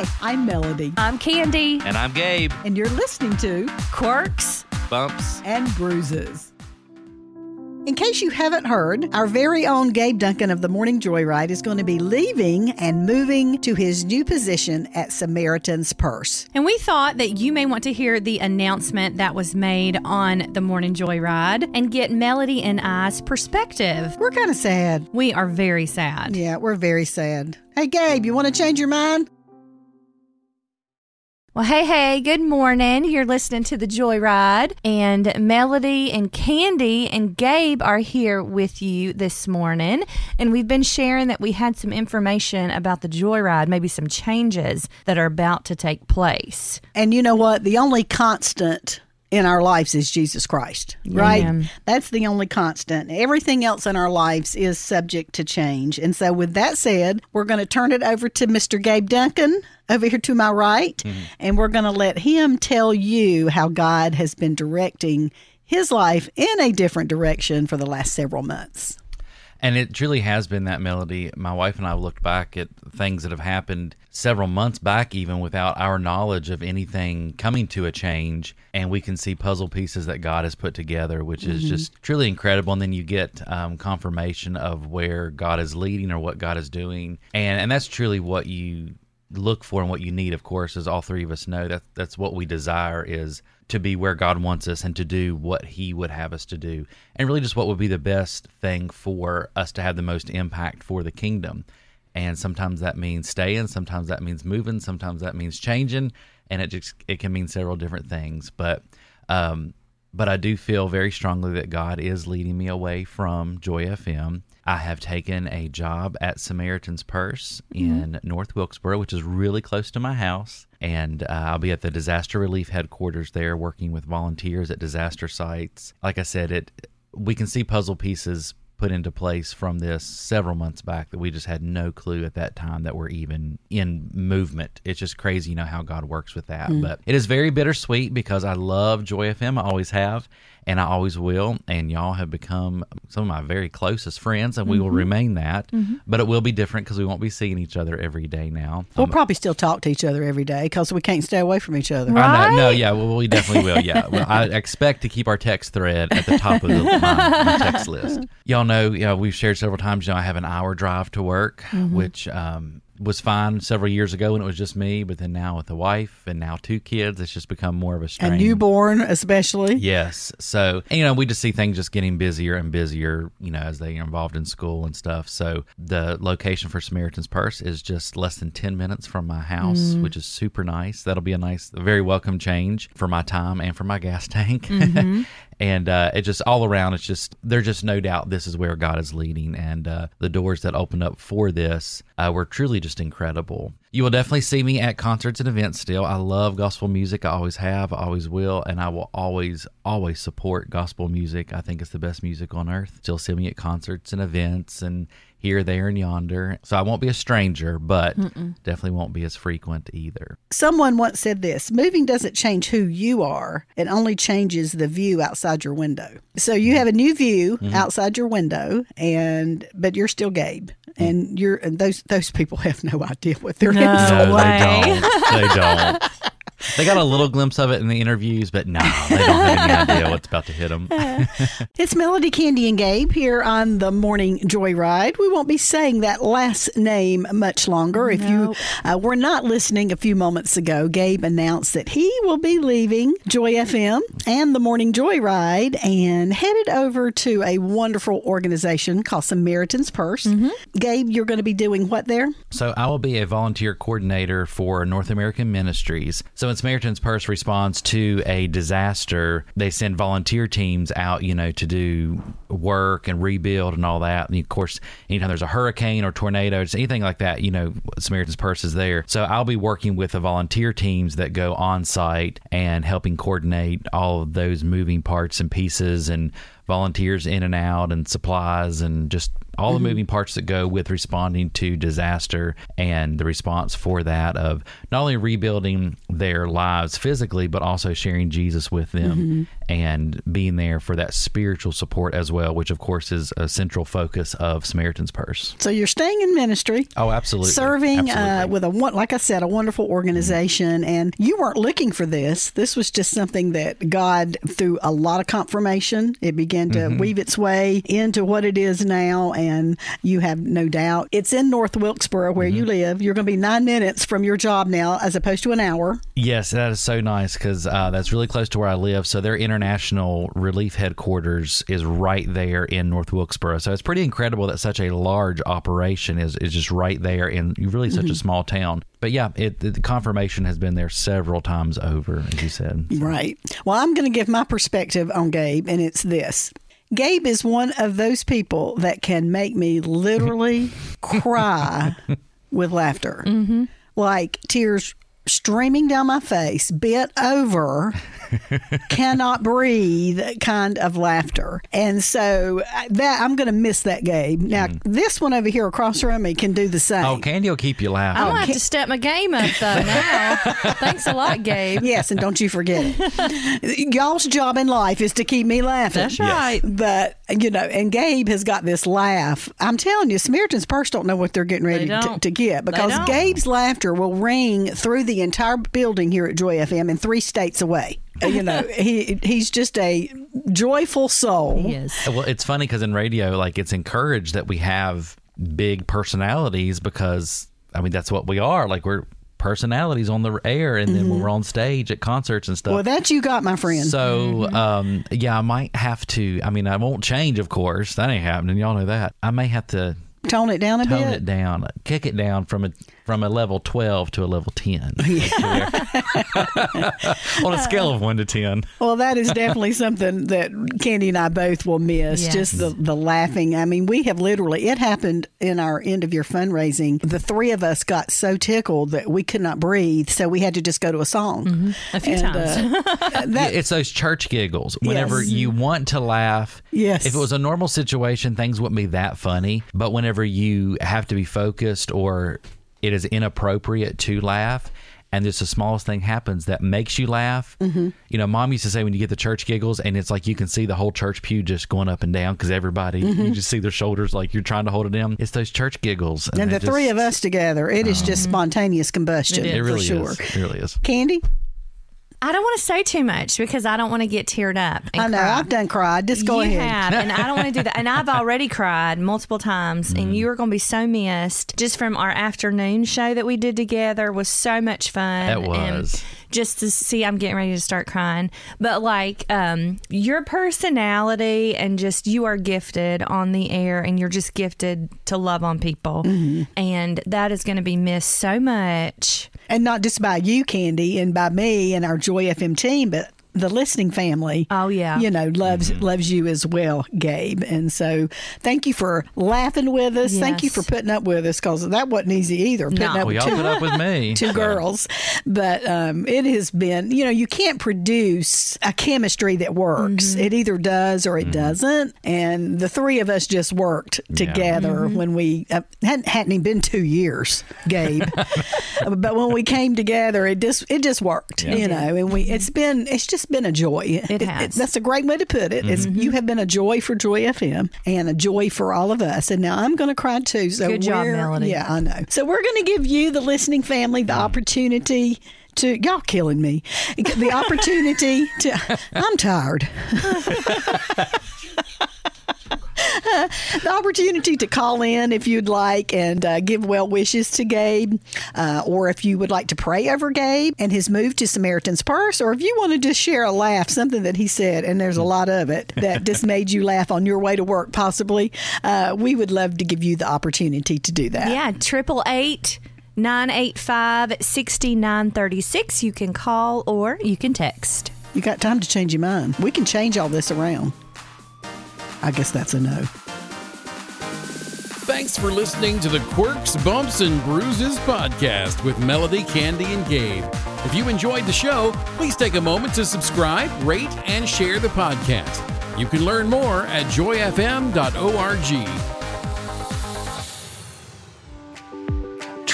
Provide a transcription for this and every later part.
Hi, I'm Melody, I'm Candy. And I'm Gabe. and you're listening to Quirks. Bumps. And Bruises. In case you haven't heard, our very own Gabe Duncan of the Morning Joyride is going to be leaving and moving to his new position at Samaritan's Purse. And we thought that you may want to hear the announcement that was made on the Morning Joyride and get Melody and I's perspective. We're kind of sad. We are very sad. Yeah, we're very sad. Hey, Gabe, you want to change your mind? Well, hey, hey, good morning. You're listening to the Joyride, and Melody and Candy and Gabe are here with you this morning. And we've been sharing that we had some information about the Joyride, maybe some changes that are about to take place. And you know what? The only constant in our lives is Jesus Christ, right? Amen. That's the only constant. Everything else in our lives is subject to change. And so, with that said, we're going to turn it over to Mr. Gabe Duncan over here to my right, mm-hmm. and we're going to let him tell you how God has been directing his life in a different direction for the last several months. And it truly has been that melody. My wife and I looked back at things that have happened several months back, even without our knowledge of anything coming to a change. And we can see puzzle pieces that God has put together, which is just truly incredible. And then you get um, confirmation of where God is leading or what God is doing. And, and that's truly what you look for and what you need, of course, as all three of us know. That, that's what we desire is to be where God wants us and to do what He would have us to do. And really just what would be the best thing for us to have the most impact for the kingdom. And sometimes that means staying, sometimes that means moving, sometimes that means changing, and it just it can mean several different things. But um, but I do feel very strongly that God is leading me away from Joy FM. I have taken a job at Samaritan's Purse in North Wilkesboro, which is really close to my house. And uh, I'll be at the disaster relief headquarters there working with volunteers at disaster sites. Like I said, it we can see puzzle pieces put into place from this several months back that we just had no clue at that time that we're even in movement. It's just crazy, you know, how God works with that. But it is very bittersweet because I love Joy FM. I always have, and I always will. And y'all have become some of my very closest friends, and we will mm-hmm. remain that. Mm-hmm. But it will be different because we won't be seeing each other every day now. We'll probably still talk to each other every day because we can't stay away from each other. I know, no, yeah, well, we definitely will. Yeah, well, I expect to keep our text thread at the top of the, my, my text list. Y'all know, you know, we've shared several times. You know, I have an hour drive to work, mm-hmm. which um, was fine several years ago when it was just me, but then now with the wife and now two kids, it's just become more of a strain. A newborn, especially. Yes. So, and, you know, we just see things just getting busier and busier, you know, as they are involved in school and stuff. So, the location for Samaritan's Purse is just less than 10 minutes from my house, mm. which is super nice. That'll be a nice, very welcome change for my time and for my gas tank. Mm-hmm. and uh, it just all around, it's just, there's just no doubt this is where God is leading. And uh, the doors that opened up for this uh, were truly just incredible. You will definitely see me at concerts and events still. I love gospel music. I always have, I always will, and I will always, always support gospel music. I think it's the best music on earth. Still see me at concerts and events and here, there, and yonder. So I won't be a stranger, but definitely won't be as frequent either. Someone once said this moving doesn't change who you are, it only changes the view outside your window. So you have a new view mm-hmm. outside your window, and but you're still Gabe. Mm. And you're and those those people have no idea what they're in. No. for. way. they don't. They don't. They got a little glimpse of it in the interviews, but no, they don't have any idea what's about to hit them. It's Melody, Candy, and Gabe here on the Morning Joyride. We won't be saying that last name much longer. If you uh, were not listening a few moments ago, Gabe announced that he will be leaving Joy FM and the Morning Joyride and headed over to a wonderful organization called Samaritan's Purse. Gabe, you're going to be doing what there? So I will be a volunteer coordinator for North American Ministries. So when Samaritan's Purse responds to a disaster, they send volunteer teams out, you know, to do work and rebuild and all that. And of course, anytime there's a hurricane or tornado, just anything like that, you know, Samaritan's Purse is there. So I'll be working with the volunteer teams that go on site and helping coordinate all of those moving parts and pieces and volunteers in and out and supplies and just all the mm-hmm. moving parts that go with responding to disaster and the response for that of not only rebuilding their lives physically but also sharing Jesus with them mm-hmm. And being there for that spiritual support as well, which of course is a central focus of Samaritan's Purse. So you're staying in ministry. Oh, absolutely. Serving uh, with a one, like I said, a wonderful organization, and you weren't looking for this. This was just something that God, through a lot of confirmation, it began to Mm-hmm. weave its way into what it is now. And you have no doubt it's in North Wilkesboro where Mm-hmm. you live. You're going to be nine minutes from your job now, as opposed to an hour. Yes, that is so nice because uh, that's really close to where I live. So their international relief headquarters is right there in North Wilkesboro. So it's pretty incredible that such a large operation is, is just right there in really such a small town. But yeah, it, the confirmation has been there several times over, as you said. Right. Well, I'm going to give my perspective on Gabe, and it's this. Gabe is one of those people that can make me literally cry with laughter. Mm-hmm. Like tears streaming down my face, bent over, cannot breathe kind of laughter. And so uh, that I'm going to miss that, Gabe. Now, this one over here across from me can do the same. Oh, Candy will keep you laughing. I'm gonna have to step my game up though now. Thanks a lot, Gabe. Yes, and don't you forget it. Y'all's job in life is to keep me laughing. That's right. But you know, and Gabe has got this laugh. I'm telling you, Samaritan's Purse don't know what they're getting ready They to, to get because. Gabe's laughter will ring through the entire building here at Joy FM and three states away. Uh, You know, he he's just a joyful soul. Yes. Well, it's funny because in radio, like it's encouraged that we have big personalities because I mean that's what we are. Like we're personalities on the air, and then when we're on stage at concerts and stuff. Well, that you got, my friend. so, um, yeah, I might have to. I mean, I won't change, of course. That ain't happening. Y'all know that. I may have to Tone it down a tone bit. Tone it down, kick it down from a from a level twelve to a level ten. on a scale of one to ten. Well, that is definitely something that Candy and I both will miss. Yes. Just the, the laughing. I mean, we have literally, it happened in our end of year fundraising. The three of us got so tickled that we could not breathe. So we had to just go to a song. A few And, times. uh, that, it's those church giggles. Whenever Yes. you want to laugh, Yes. If it was a normal situation, things wouldn't be that funny. But whenever you have to be focused or it is inappropriate to laugh, and just the smallest thing happens that makes you laugh. Mm-hmm. You know, mom used to say when you get the church giggles, and it's like you can see the whole church pew just going up and down because everybody, Mm-hmm. you just see their shoulders like you're trying to hold it down. It's those church giggles. and the they three of us together, it is just spontaneous combustion It It really for sure. is. It really is. Candy? I don't want to say too much because I don't want to get teared up. And I know. cry. I've done cried. Just go you ahead. have, and I don't want to do that. And I've already cried multiple times, Mm. and you are going to be so missed. Just from our afternoon show that we did together was so much fun. It and was. Just to see, I'm getting ready to start crying. But like um, your personality and just you are gifted on the air, and you're just gifted to love on people, Mm-hmm. and that is going to be missed so much. And not just by you, Candy, and by me and our Joy FM team, but the listening family. Oh, yeah. you know loves loves you as well, Gabe. And so, thank you for laughing with us. Thank you for putting up with us because that wasn't easy either. Putting No. up Well, y'all two, put up with me. two girls, but um, it has been. You know, you can't produce a chemistry that works. It either does or it doesn't. And the three of us just worked together when we uh, hadn't, hadn't even been two years, Gabe. but when we came together, it just it just worked. Yeah. You know, and we it's been it's just been a joy. It has. that's a great way to put it. It's, mm-hmm. you have been a joy for Joy FM and a joy for all of us. And now I'm going to cry too. So Good job, Melody. Yeah, I know. So we're going to give you the listening family the mm. opportunity. To y'all killing me, the opportunity to. I'm tired. the opportunity to call in if you'd like and uh, give well wishes to Gabe, uh, or if you would like to pray over Gabe and his move to Samaritan's Purse, or if you want to just share a laugh, something that he said, and there's a lot of it that just made you laugh on your way to work, possibly. Uh, we would love to give you the opportunity to do that. Yeah, triple eight nine eight five sixty nine thirty six. You can call or you can text. You got time to change your mind. We can change all this around. I guess that's a no. Thanks for listening to the Quirks, Bumps, and Bruises podcast with Melody, Candy, and Gabe. If you enjoyed the show, please take a moment to subscribe, rate, and share the podcast. You can learn more at joyfm.org.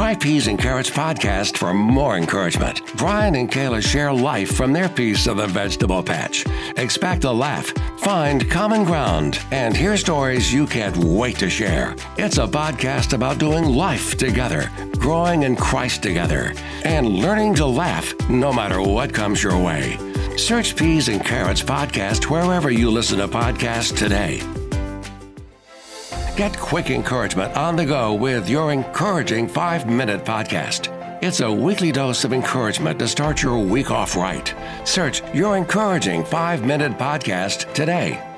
Try Peas and Carrots podcast for more encouragement. Brian and Kayla share life from their piece of the vegetable patch. Expect a laugh, find common ground, and hear stories you can't wait to share. It's a podcast about doing life together, growing in Christ together, and learning to laugh no matter what comes your way. Search Peas and Carrots podcast wherever you listen to podcasts today. Get quick encouragement on the go with your encouraging five minute podcast. It's a weekly dose of encouragement to start your week off right. Search your encouraging five minute podcast today.